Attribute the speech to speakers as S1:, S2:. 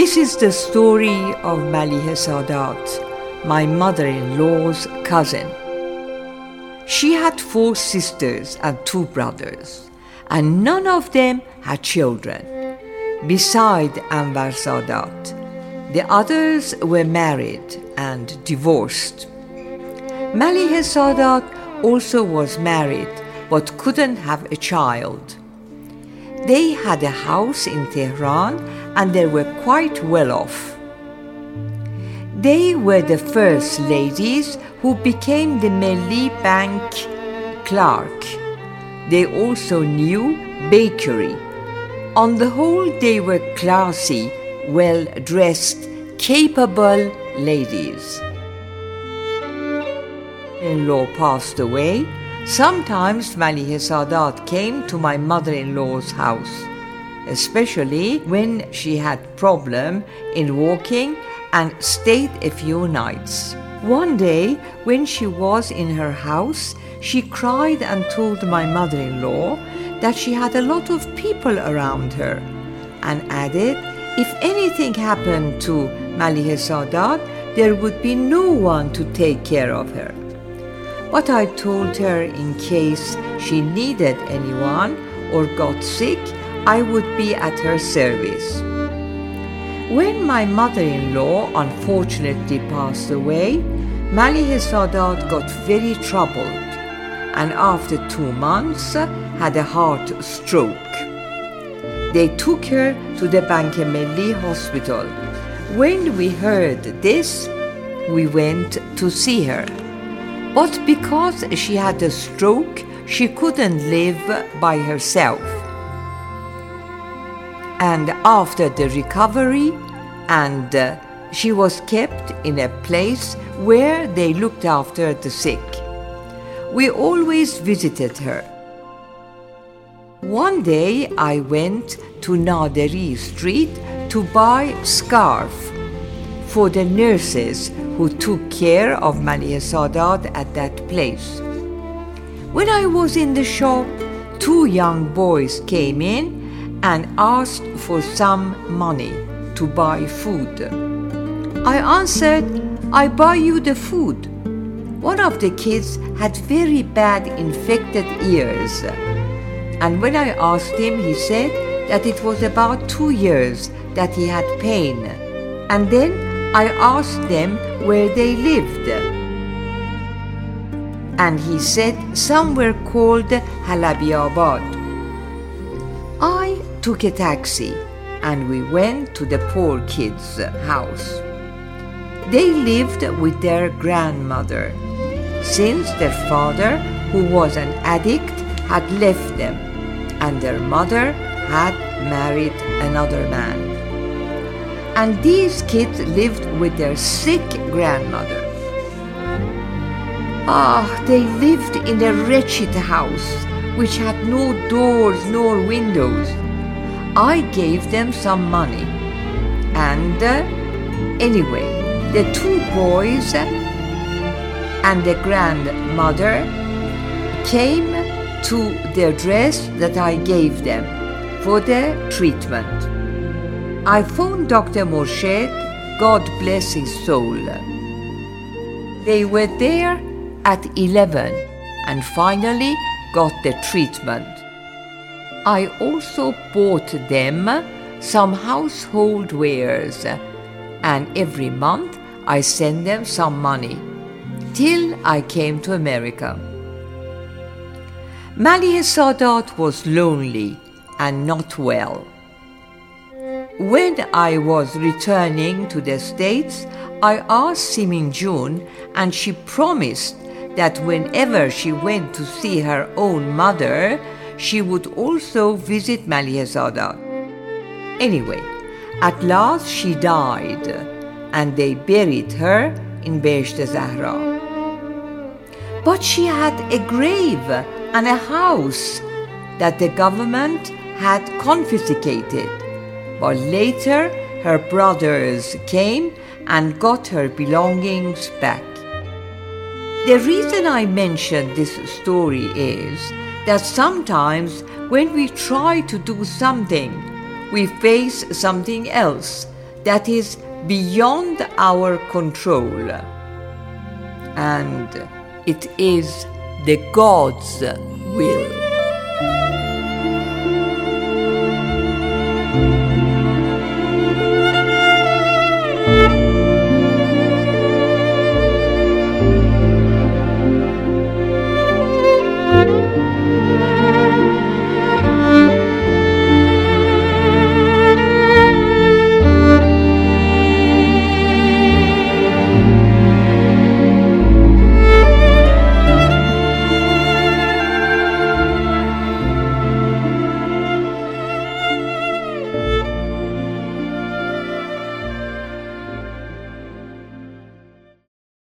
S1: This is the story of Maliha Sadat, my mother-in-law's cousin. She had four sisters and two brothers, and none of them had children. Beside Anwar Sadat, the others were married and divorced. Maliha Sadat also was married but couldn't have a child. They had a house in Tehran and they were quite well off. They were the first ladies who became the Melli Bank clerk. They also knew bakery. On the whole, they were classy, well dressed, capable ladies. In law passed away. Sometimes Maliha Sadat came to my mother-in-law's house especially when she had problem in walking and stayed a few nights. One day, when she was in her house, she cried and told my mother-in-law that she had a lot of people around her and added, if anything happened to Maliha Sadat, there would be no one to take care of her. But I told her in case she needed anyone or got sick, I would be at her service. When my mother-in-law unfortunately passed away, Maliha Sadat got very troubled and after two months had a heart stroke. They took her to the Bank Melli hospital. When we heard this, we went to see her. But because she had a stroke, she couldn't live by herself and after the recovery and uh, she was kept in a place where they looked after the sick. We always visited her. One day I went to Naderi Street to buy scarf for the nurses who took care of Maliha Sadat at that place. When I was in the shop, two young boys came in and asked for some money to buy food. I answered, I buy you the food. One of the kids had very bad infected ears. And when I asked him, he said that it was about two years that he had pain. And then I asked them where they lived. And he said somewhere called Halabiabad. Took a taxi and we went to the poor kids' house. They lived with their grandmother since their father, who was an addict, had left them and their mother had married another man. And these kids lived with their sick grandmother. Ah, they lived in a wretched house which had no doors nor windows I gave them some money. And uh, anyway, the two boys and the grandmother came to the address that I gave them for their treatment. I phoned Dr. Morshed, God bless his soul. They were there at 11 and finally got the treatment. I also bought them some household wares, and every month I sent them some money, till I came to America. Maliha Sadat was lonely and not well. When I was returning to the States, I asked Simin June, and she promised that whenever she went to see her own mother, she would also visit Maliha Sadat. Anyway, at last she died and they buried her in Behesht Zahra. But she had a grave and a house that the government had confiscated. But later her brothers came and got her belongings back. The reason I mention this story is that sometimes when we try to do something, we face something else that is beyond our control. And it is the God's will.